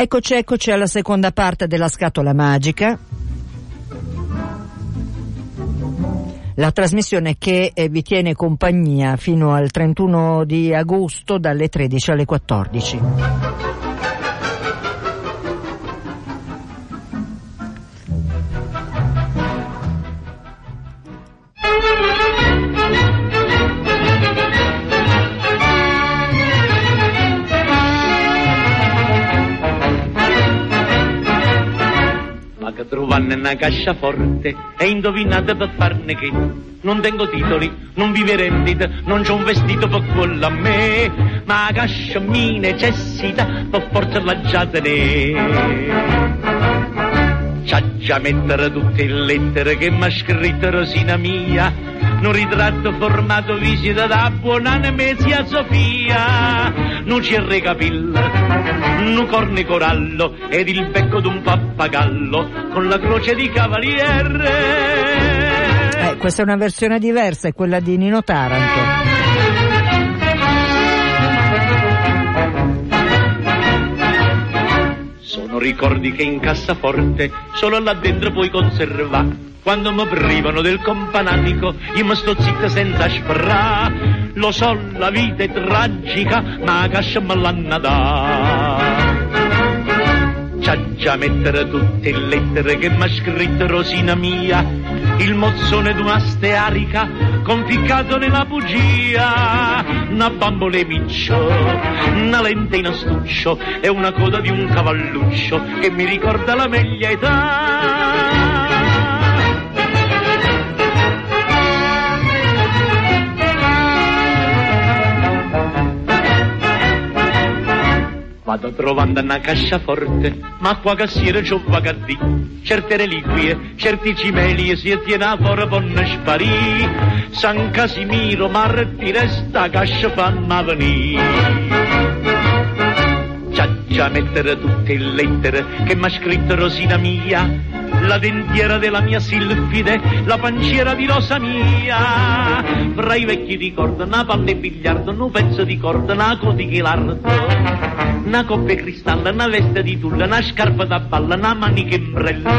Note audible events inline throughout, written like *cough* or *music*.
Eccoci, eccoci alla seconda parte della scatola magica. La trasmissione che eh, vi tiene compagnia fino al 31 di agosto dalle 13 alle 14. Trovanne una casciaforte e indovinate per farne che non tengo titoli, non vive rendita, non c'ho un vestito per quello a me, ma la cascia mi necessita per forza lagiatene. C'ha già mettere tutte le lettere che m'ha scritto Rosina mia, un ritratto formato visita da buon'anima zia Sofia, non ci recapilla, un corne corallo ed il becco d'un pappagallo con la croce di cavaliere. Eh, questa è una versione diversa, è quella di Nino Taranto. Sono ricordi che in cassaforte solo là dentro puoi conservare. Quando mi privano del companatico, io mi sto zitta senza sferrà. Lo so, la vita è tragica, ma cascia me l'hanno data. C'ha già mettere tutte le lettere che m'ha scritto Rosina mia, il mozzone d'una stearica conficcato nella bugia, una bambola miccio, una lente in astuccio e una coda di un cavalluccio che mi ricorda la meglio età. Vado trovando una casciaforte, ma qua cassiere c'ho vagardì. Certe reliquie, certi cimeli si tiene fuori per sparì. San Casimiro, martire, sta cascia fanno venì. Già mettere tutte le lettere che m'ha scritto Rosina mia, la dentiera della mia silfide, la panciera di rosa mia. Fra i vecchi ricordo una palla e biliardo, un pezzo di corda, una codichilardo, una coppia cristallo, una veste di tulla, una scarpa da balla, una manica imbrello,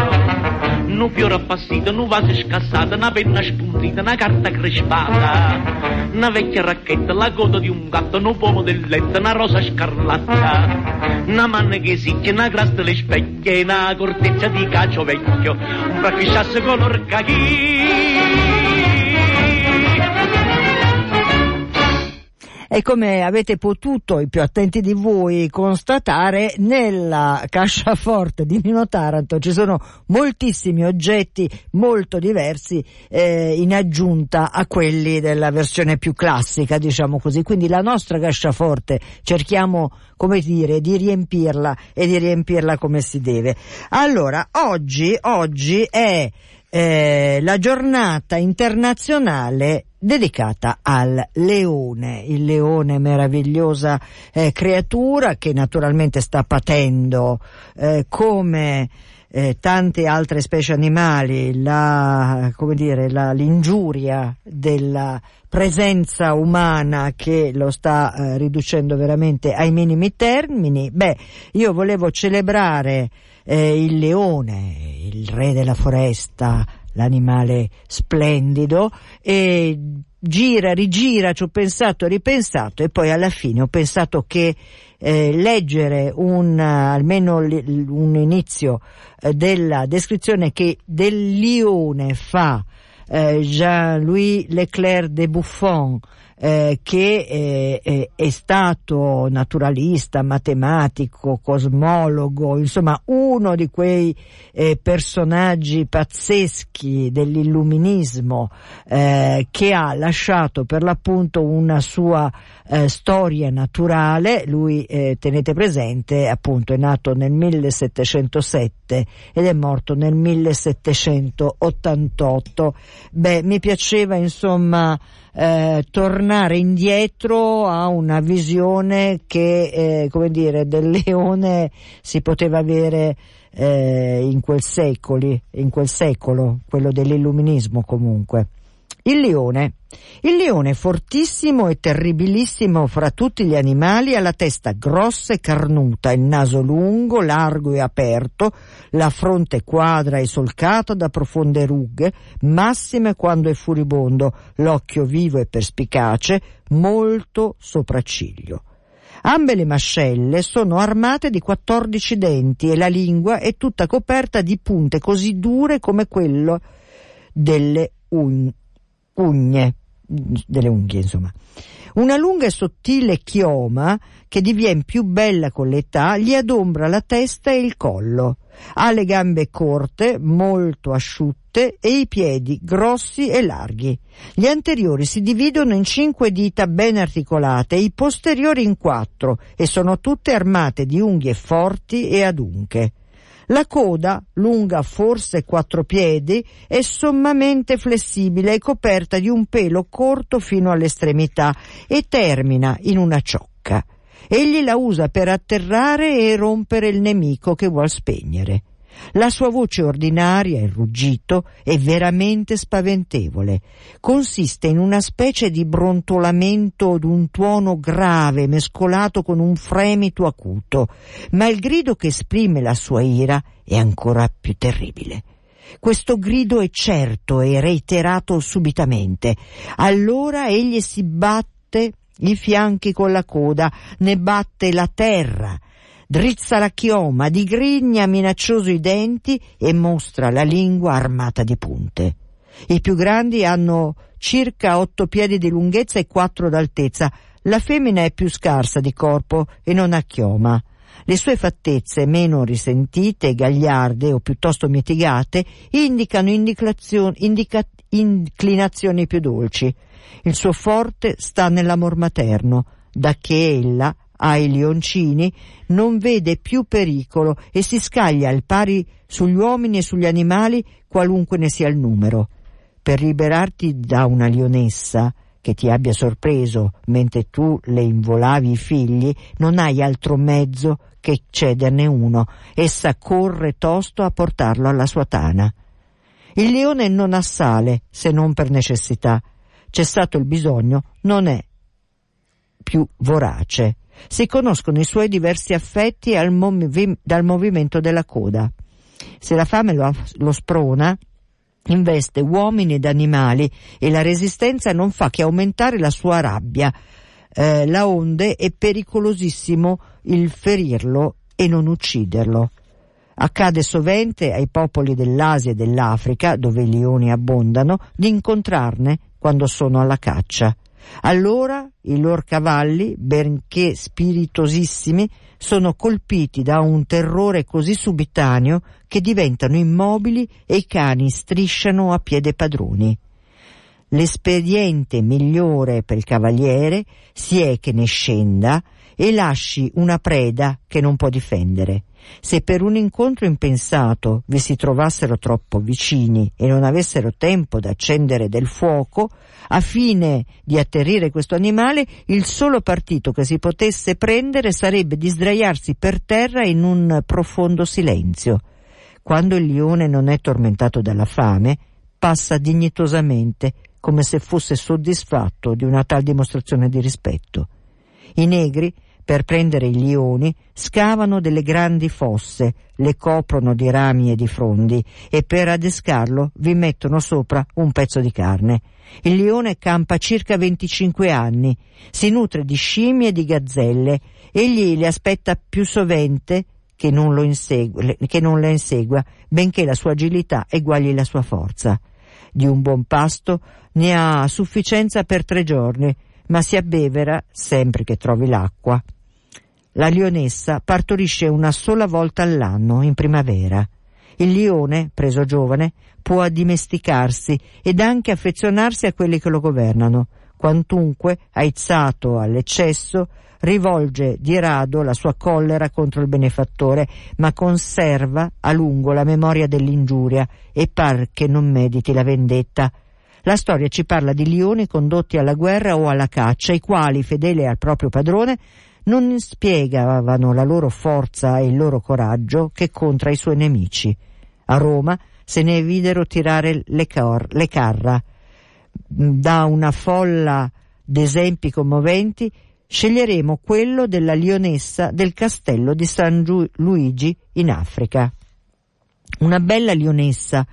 un fiore appassito, un vaso scassato, una penna spuntita, una carta crespata, una vecchia racchetta, la coda di un gatto, un pomo del letto, una rosa scarlatta, una manna che sicchia, una crasta le specchie, una corteccia di cacio vecchio, un braccisciasso color cachì. E come avete potuto, i più attenti di voi, constatare, nella casciaforte di Nino Taranto ci sono moltissimi oggetti molto diversi eh, in aggiunta a quelli della versione più classica, diciamo così. Quindi la nostra casciaforte cerchiamo, come dire, di riempirla e di riempirla come si deve. Allora, oggi, oggi è eh, la giornata internazionale dedicata al leone, il leone meravigliosa eh, creatura che naturalmente sta patendo eh, come eh, tante altre specie animali la, come dire, la, l'ingiuria della presenza umana che lo sta eh, riducendo veramente ai minimi termini. Beh, io volevo celebrare eh, il leone, il re della foresta, l'animale splendido e gira, rigira, ci ho pensato, ripensato e poi alla fine ho pensato che eh, leggere un, almeno un inizio eh, della descrizione che del lione fa eh, Jean-Louis Leclerc de Buffon eh, che eh, è stato naturalista, matematico, cosmologo, insomma uno di quei eh, personaggi pazzeschi dell'illuminismo eh, che ha lasciato per l'appunto una sua eh, storia naturale, lui eh, tenete presente appunto è nato nel 1707 ed è morto nel 1788. Beh, mi piaceva insomma eh, tornare indietro a una visione che, eh, come dire, del leone si poteva avere eh, in, quel secoli, in quel secolo, quello dell'illuminismo comunque. Il leone. Il leone fortissimo e terribilissimo fra tutti gli animali ha la testa grossa e carnuta, il naso lungo, largo e aperto, la fronte quadra e solcata da profonde rughe, massime quando è furibondo, l'occhio vivo e perspicace, molto sopracciglio. Ambe le mascelle sono armate di 14 denti e la lingua è tutta coperta di punte così dure come quello delle un- ugne, delle unghie insomma. Una lunga e sottile chioma che diviene più bella con l'età gli adombra la testa e il collo. Ha le gambe corte, molto asciutte e i piedi grossi e larghi. Gli anteriori si dividono in cinque dita ben articolate e i posteriori in quattro e sono tutte armate di unghie forti e adunche. La coda, lunga forse quattro piedi, è sommamente flessibile e coperta di un pelo corto fino all'estremità e termina in una ciocca. Egli la usa per atterrare e rompere il nemico che vuol spegnere. La sua voce ordinaria, il ruggito, è veramente spaventevole. Consiste in una specie di brontolamento d'un tuono grave mescolato con un fremito acuto, ma il grido che esprime la sua ira è ancora più terribile. Questo grido è certo e reiterato subitamente. Allora egli si batte i fianchi con la coda, ne batte la terra, drizza la chioma, digrigna minaccioso i denti e mostra la lingua armata di punte. I più grandi hanno circa otto piedi di lunghezza e quattro d'altezza. La femmina è più scarsa di corpo e non ha chioma. Le sue fattezze, meno risentite, gagliarde o piuttosto mitigate, indicano indica, inclinazioni più dolci. Il suo forte sta nell'amor materno, da che ella ai leoncini, non vede più pericolo e si scaglia al pari sugli uomini e sugli animali, qualunque ne sia il numero. Per liberarti da una leonessa che ti abbia sorpreso mentre tu le involavi i figli, non hai altro mezzo che cederne uno. Essa corre tosto a portarlo alla sua tana. Il leone non assale se non per necessità. Cessato il bisogno, non è più vorace si conoscono i suoi diversi affetti movi- dal movimento della coda. Se la fame lo, lo sprona, investe uomini ed animali e la resistenza non fa che aumentare la sua rabbia. Eh, la onde è pericolosissimo il ferirlo e non ucciderlo. Accade sovente ai popoli dell'Asia e dell'Africa, dove i leoni abbondano, di incontrarne quando sono alla caccia. Allora i loro cavalli, benché spiritosissimi, sono colpiti da un terrore così subitaneo che diventano immobili e i cani strisciano a piede padroni. L'espediente migliore per il cavaliere si è che ne scenda e lasci una preda che non può difendere. Se per un incontro impensato vi si trovassero troppo vicini e non avessero tempo d'accendere del fuoco, a fine di atterrire questo animale, il solo partito che si potesse prendere sarebbe di sdraiarsi per terra in un profondo silenzio. Quando il leone non è tormentato dalla fame, passa dignitosamente, come se fosse soddisfatto di una tal dimostrazione di rispetto. I negri per prendere i lioni scavano delle grandi fosse, le coprono di rami e di frondi e per adescarlo vi mettono sopra un pezzo di carne. Il leone campa circa 25 anni, si nutre di scimmie e di gazzelle, egli le aspetta più sovente che non, lo insegua, che non le insegua, benché la sua agilità eguagli la sua forza. Di un buon pasto ne ha sufficienza per tre giorni, ma si abbevera sempre che trovi l'acqua. La lionessa partorisce una sola volta all'anno, in primavera. Il lione, preso giovane, può addimesticarsi ed anche affezionarsi a quelli che lo governano. Quantunque, aizzato all'eccesso, rivolge di rado la sua collera contro il benefattore, ma conserva a lungo la memoria dell'ingiuria e par che non mediti la vendetta. La storia ci parla di lioni condotti alla guerra o alla caccia, i quali, fedeli al proprio padrone, non spiegavano la loro forza e il loro coraggio che contra i suoi nemici. A Roma se ne videro tirare le, cor- le carra. Da una folla d'esempi commoventi sceglieremo quello della lionessa del castello di San Luigi in Africa. Una bella lionessa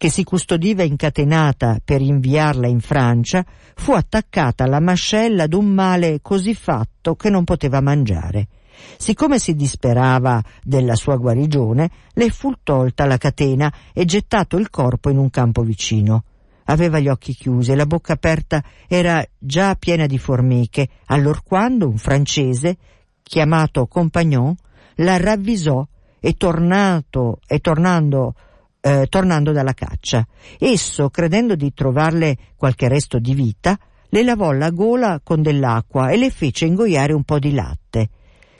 che si custodiva incatenata per inviarla in Francia, fu attaccata alla mascella d'un male così fatto che non poteva mangiare. Siccome si disperava della sua guarigione, le fu tolta la catena e gettato il corpo in un campo vicino. Aveva gli occhi chiusi e la bocca aperta era già piena di formiche, allorquando un francese, chiamato Compagnon, la ravvisò e tornato e tornando eh, tornando dalla caccia. Esso, credendo di trovarle qualche resto di vita, le lavò la gola con dell'acqua e le fece ingoiare un po' di latte.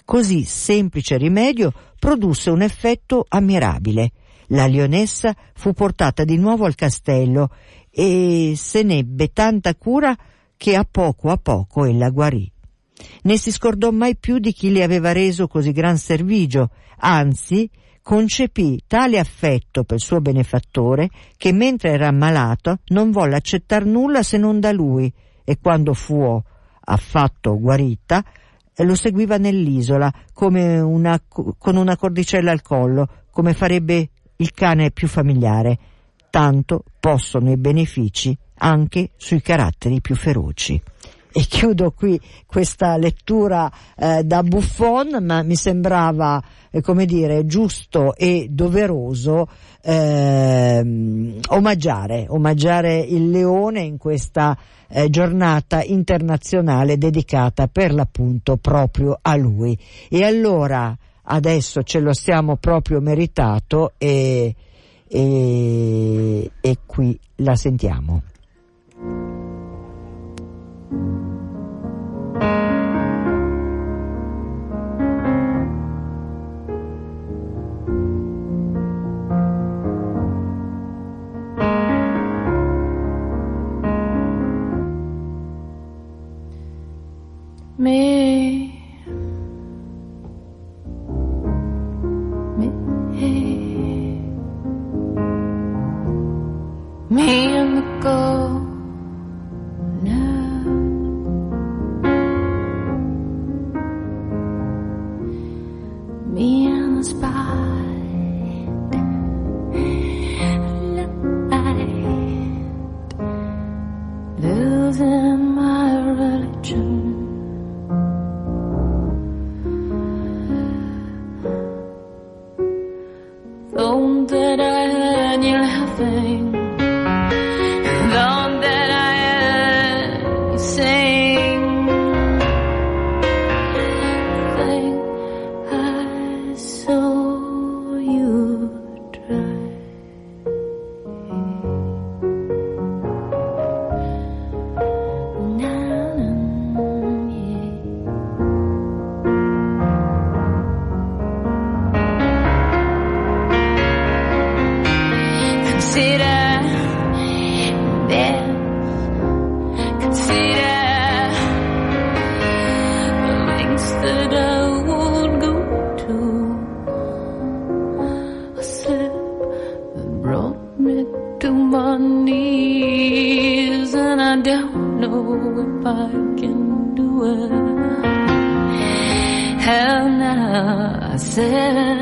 Così semplice rimedio produsse un effetto ammirabile. La lionessa fu portata di nuovo al castello e se n'ebbe tanta cura che a poco a poco ella guarì. Né si scordò mai più di chi le aveva reso così gran servigio, anzi concepì tale affetto per suo benefattore che mentre era ammalato non volle accettar nulla se non da lui e quando fu affatto guarita lo seguiva nell'isola una, con una cordicella al collo, come farebbe il cane più familiare. Tanto possono i benefici anche sui caratteri più feroci e chiudo qui questa lettura eh, da Buffon, ma mi sembrava, eh, come dire, giusto e doveroso eh, omaggiare, omaggiare il leone in questa eh, giornata internazionale dedicata per l'appunto proprio a lui. E allora adesso ce lo siamo proprio meritato e, e, e qui la sentiamo. Can do it. And now I said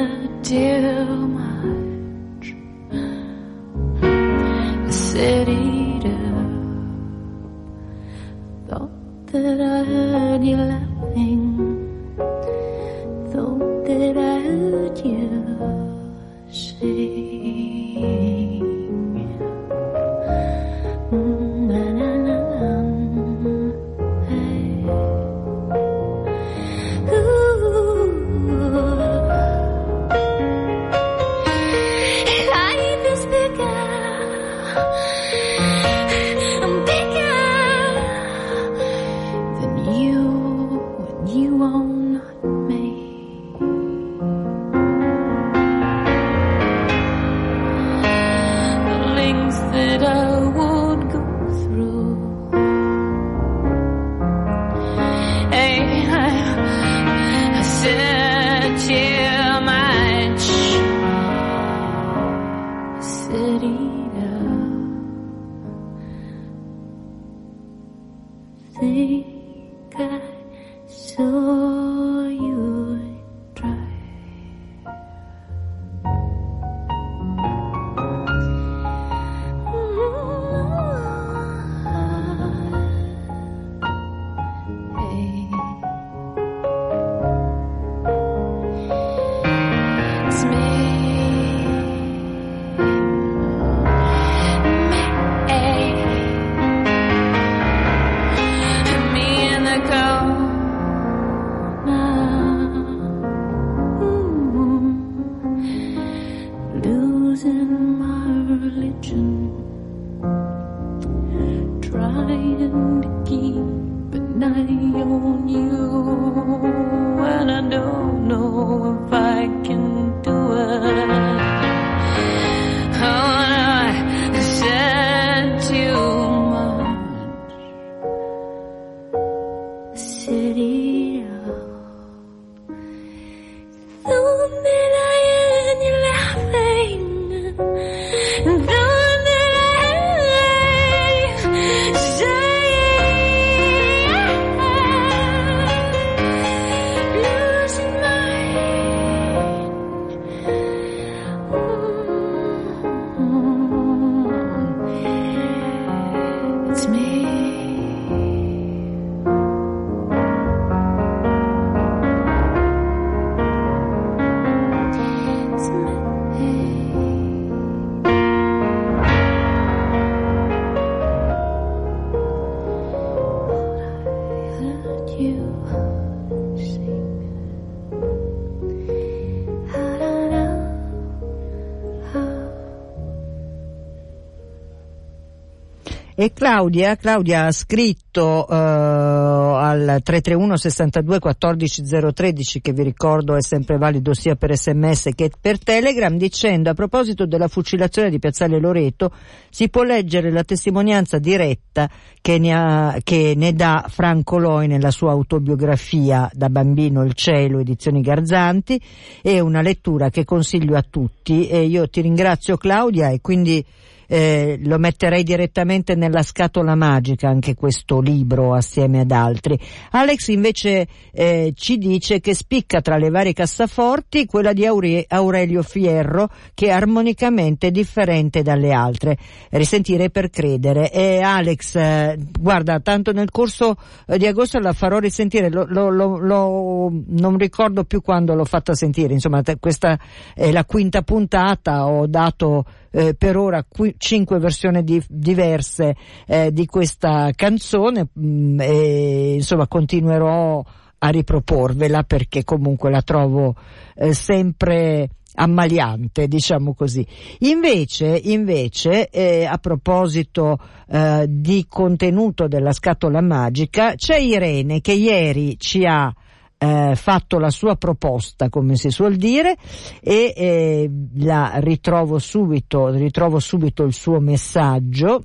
E Claudia, Claudia ha scritto uh, al 331 62 14 013 che vi ricordo è sempre valido sia per sms che per telegram dicendo a proposito della fucilazione di Piazzale Loreto si può leggere la testimonianza diretta che ne, ha, che ne dà Franco Loi nella sua autobiografia da bambino il cielo edizioni Garzanti è una lettura che consiglio a tutti. E io ti ringrazio Claudia e quindi eh, lo metterei direttamente nella scatola magica anche questo libro assieme ad altri. Alex invece eh, ci dice che spicca tra le varie cassaforti quella di Aure- Aurelio Fierro che è armonicamente differente dalle altre. Risentire per credere. E Alex, eh, guarda, tanto nel corso eh, di agosto la farò risentire, lo, lo, lo, non ricordo più quando l'ho fatta sentire, insomma questa è la quinta puntata, ho dato eh, per ora qui, cinque versioni di, diverse eh, di questa canzone mh, mm, e insomma continuerò a riproporvela perché comunque la trovo eh, sempre ammaliante, diciamo così. Invece, invece eh, a proposito eh, di contenuto della scatola magica, c'è Irene che ieri ci ha eh, fatto la sua proposta, come si suol dire, e eh, la ritrovo subito, ritrovo subito il suo messaggio.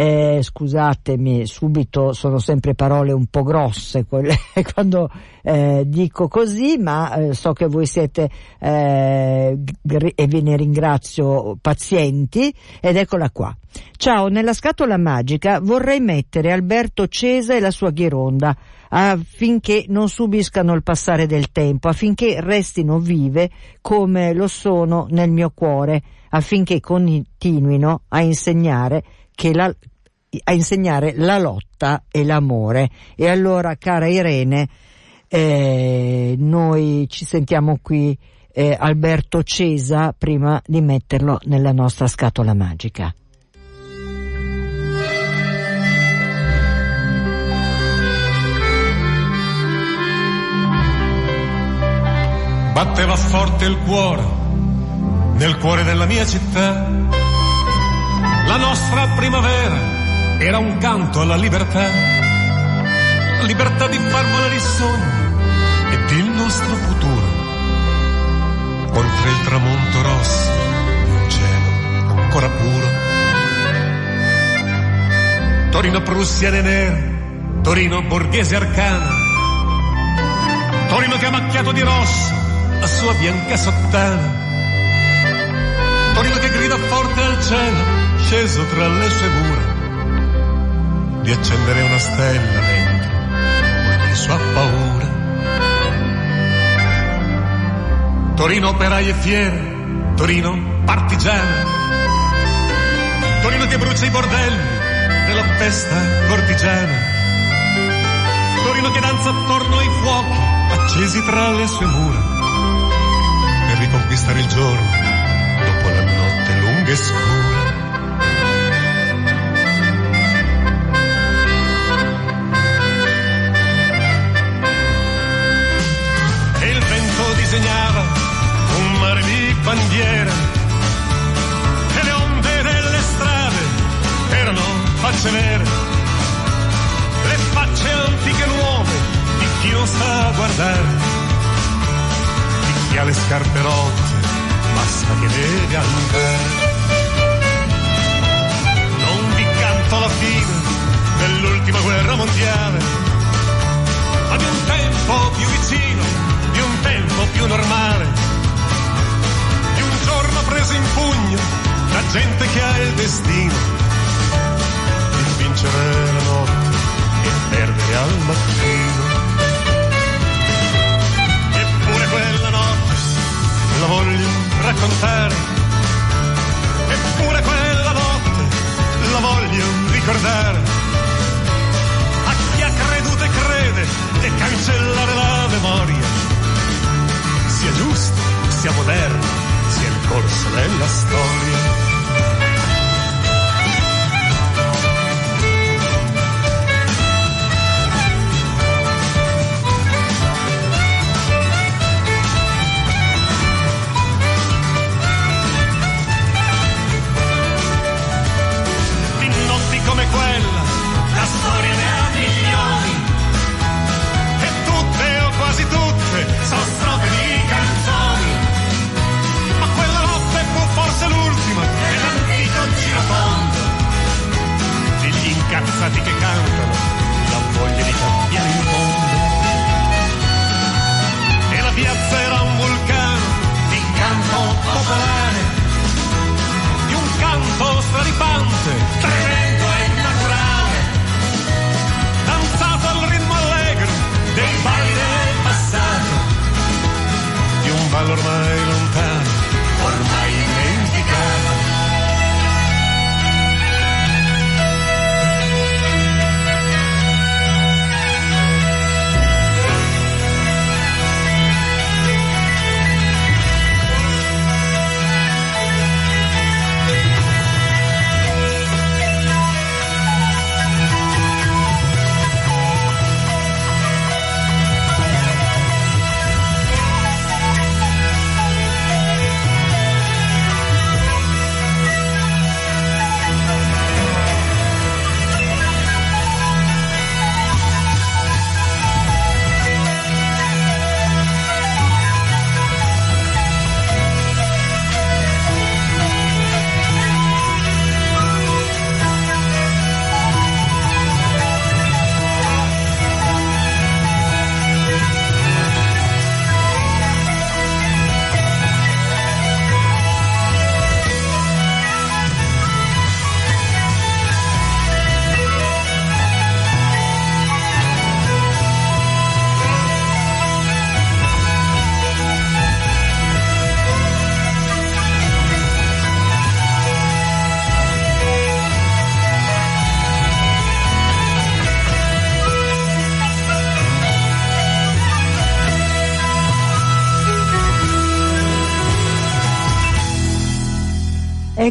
Eh, scusatemi, subito sono sempre parole un po' grosse quelle, *laughs* quando eh, dico così, ma eh, so che voi siete eh, e ve ne ringrazio pazienti ed eccola qua. Ciao, nella scatola magica vorrei mettere Alberto Cesa e la sua Ghironda affinché non subiscano il passare del tempo, affinché restino vive come lo sono nel mio cuore, affinché continuino a insegnare che la, a insegnare la lotta e l'amore. E allora, cara Irene, eh, noi ci sentiamo qui eh, Alberto Cesa prima di metterlo nella nostra scatola magica. batteva forte il cuore nel cuore della mia città. La nostra primavera era un canto alla libertà, la libertà di far volare i sogni ed il nostro futuro. Oltre il tramonto rosso un cielo ancora puro. Torino prussiana e nera, Torino borghese arcana, Torino che ha macchiato di rosso la sua bianca sottana. Torino che grida forte al cielo, sceso tra le sue mura, di accendere una stella dentro, adesso ha paura. Torino operaie fiere, Torino partigiana, Torino che brucia i bordelli nella festa cortigiana, Torino che danza attorno ai fuochi accesi tra le sue mura, per riconquistare il giorno dopo la notte lunga e scura. Disegnava un mare di bandiere e le onde delle strade erano facce vere, le facce antiche nuove di chi non sa guardare, di chi ha le scarpe rotte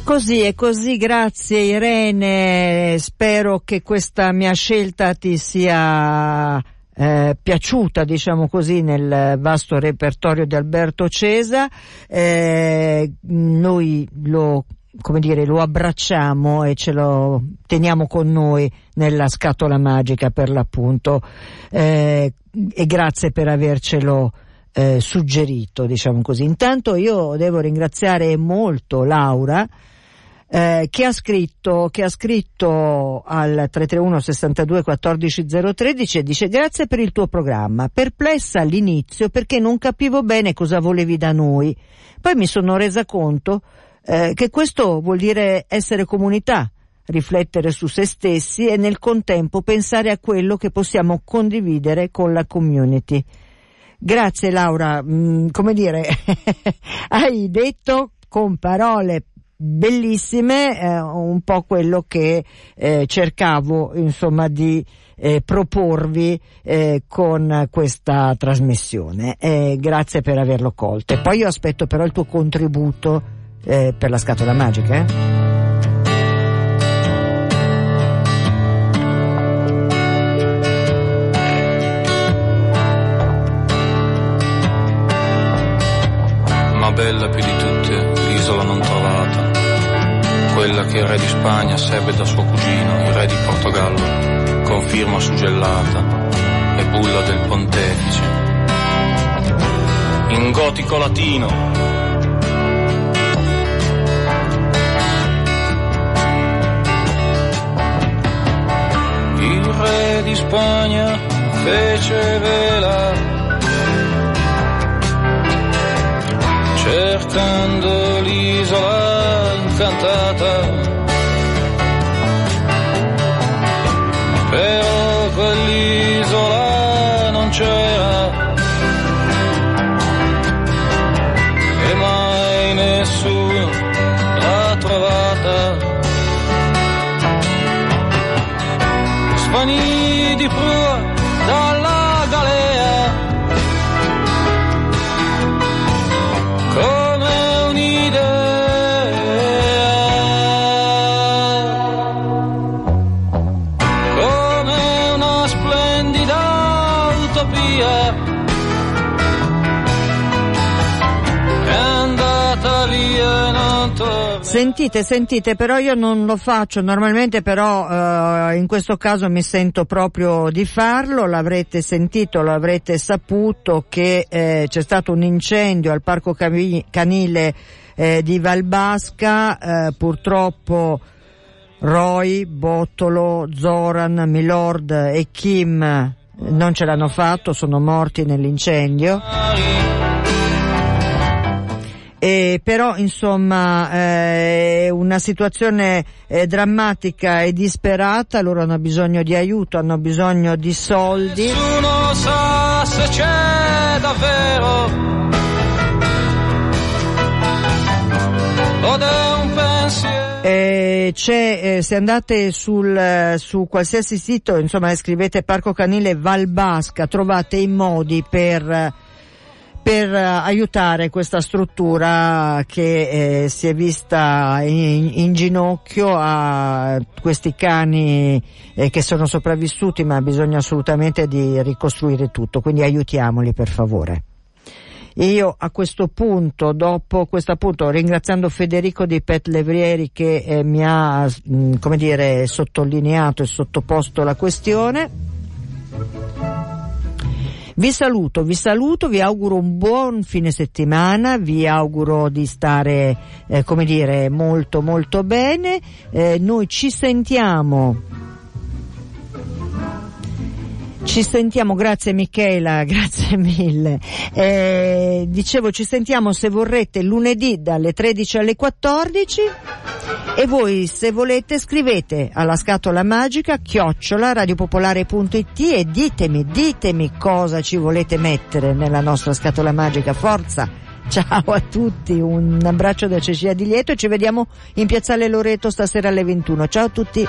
così, è così, grazie Irene, spero che questa mia scelta ti sia eh, piaciuta, diciamo così, nel vasto repertorio di Alberto Cesa. Eh, noi lo come dire, lo abbracciamo e ce lo teniamo con noi nella scatola magica per l'appunto eh, e grazie per avercelo eh, suggerito, diciamo così. Intanto io devo ringraziare molto Laura eh, che ha scritto che ha scritto al 331 62 14 013 e dice grazie per il tuo programma. Perplessa all'inizio perché non capivo bene cosa volevi da noi. Poi mi sono resa conto eh, che questo vuol dire essere comunità, riflettere su se stessi e nel contempo pensare a quello che possiamo condividere con la community. Grazie Laura, mm, come dire, *laughs* hai detto con parole bellissime eh, un po' quello che eh, cercavo insomma di eh, proporvi eh, con questa trasmissione. grazie per averlo colto. E poi io aspetto però il tuo contributo eh, per la scatola magica. Di Spagna sebbe da suo cugino, il re di Portogallo, con firma suggellata e bulla del pontefice. In gotico latino, il re di Spagna fece vela cercando l'isola incantata. April Sentite, sentite, però io non lo faccio normalmente, però eh, in questo caso mi sento proprio di farlo, l'avrete sentito, lo avrete saputo che eh, c'è stato un incendio al parco canile eh, di Valbasca, eh, purtroppo Roy, Bottolo, Zoran, Milord e Kim non ce l'hanno fatto, sono morti nell'incendio. E però insomma eh, una situazione eh, drammatica e disperata, loro hanno bisogno di aiuto, hanno bisogno di soldi. Nessuno sa se c'è davvero. Eh, c'è, eh, se andate sul, eh, su qualsiasi sito, insomma, scrivete Parco Canile Valbasca, trovate i modi per, per eh, aiutare questa struttura che eh, si è vista in, in ginocchio a questi cani eh, che sono sopravvissuti, ma bisogna assolutamente di ricostruire tutto, quindi aiutiamoli per favore. Io a questo punto, dopo questo appunto, ringraziando Federico di Pet Levrieri che eh, mi ha, mh, come dire, sottolineato e sottoposto la questione, vi saluto, vi saluto, vi auguro un buon fine settimana, vi auguro di stare, eh, come dire, molto molto bene. Eh, noi ci sentiamo ci sentiamo, grazie Michela, *laughs* grazie mille. Eh, dicevo, ci sentiamo se vorrete lunedì dalle 13 alle 14 e voi se volete scrivete alla scatola magica chiocciola radiopopolare.it e ditemi, ditemi cosa ci volete mettere nella nostra scatola magica. Forza! Ciao a tutti, un abbraccio da Cecilia Di Lieto e ci vediamo in Piazzale Loreto stasera alle 21. Ciao a tutti!